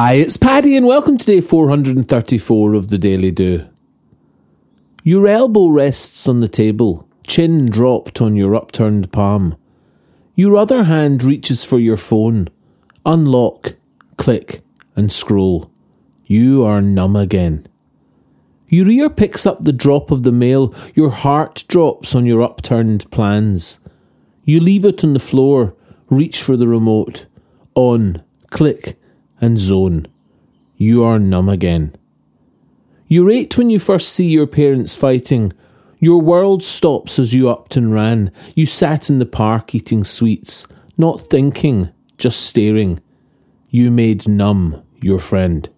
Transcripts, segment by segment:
Hi, it's Paddy, and welcome to day 434 of the Daily Do. Your elbow rests on the table, chin dropped on your upturned palm. Your other hand reaches for your phone. Unlock, click, and scroll. You are numb again. Your ear picks up the drop of the mail. Your heart drops on your upturned plans. You leave it on the floor, reach for the remote. On, click, and zone. You are numb again. You rate when you first see your parents fighting. Your world stops as you upped and ran. You sat in the park eating sweets, not thinking, just staring. You made numb your friend.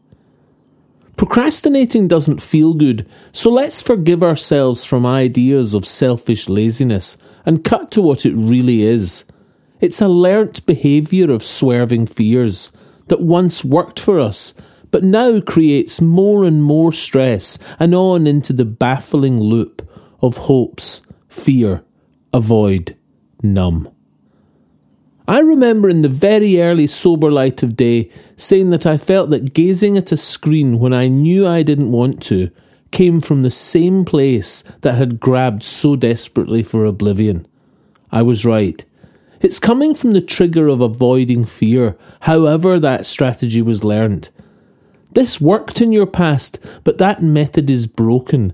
Procrastinating doesn't feel good, so let's forgive ourselves from ideas of selfish laziness and cut to what it really is. It's a learnt behaviour of swerving fears, that once worked for us, but now creates more and more stress and on into the baffling loop of hopes, fear, avoid, numb. I remember in the very early sober light of day saying that I felt that gazing at a screen when I knew I didn't want to came from the same place that had grabbed so desperately for oblivion. I was right. It's coming from the trigger of avoiding fear, however that strategy was learned. This worked in your past, but that method is broken.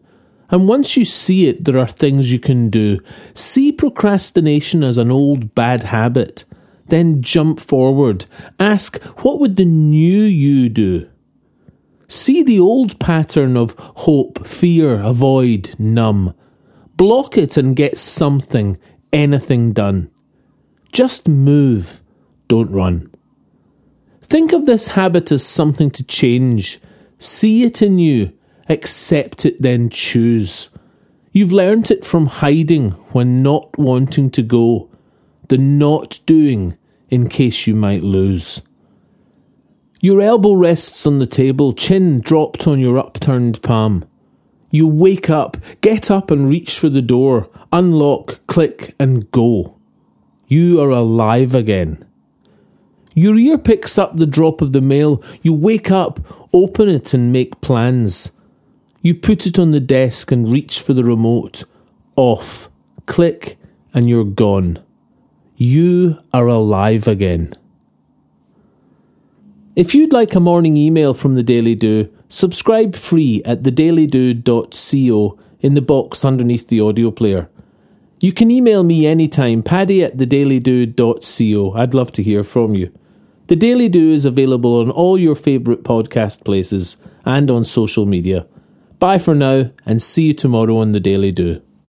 And once you see it, there are things you can do. See procrastination as an old bad habit. Then jump forward. Ask, what would the new you do? See the old pattern of hope, fear, avoid, numb. Block it and get something, anything done. Just move, don't run. Think of this habit as something to change. See it in you, accept it, then choose. You've learnt it from hiding when not wanting to go, the not doing in case you might lose. Your elbow rests on the table, chin dropped on your upturned palm. You wake up, get up and reach for the door, unlock, click, and go. You are alive again. Your ear picks up the drop of the mail. You wake up, open it, and make plans. You put it on the desk and reach for the remote. Off. Click, and you're gone. You are alive again. If you'd like a morning email from the Daily Do, subscribe free at thedailydo.co in the box underneath the audio player. You can email me anytime, paddy at thedailydo.co. I'd love to hear from you. The Daily Do is available on all your favourite podcast places and on social media. Bye for now, and see you tomorrow on The Daily Do.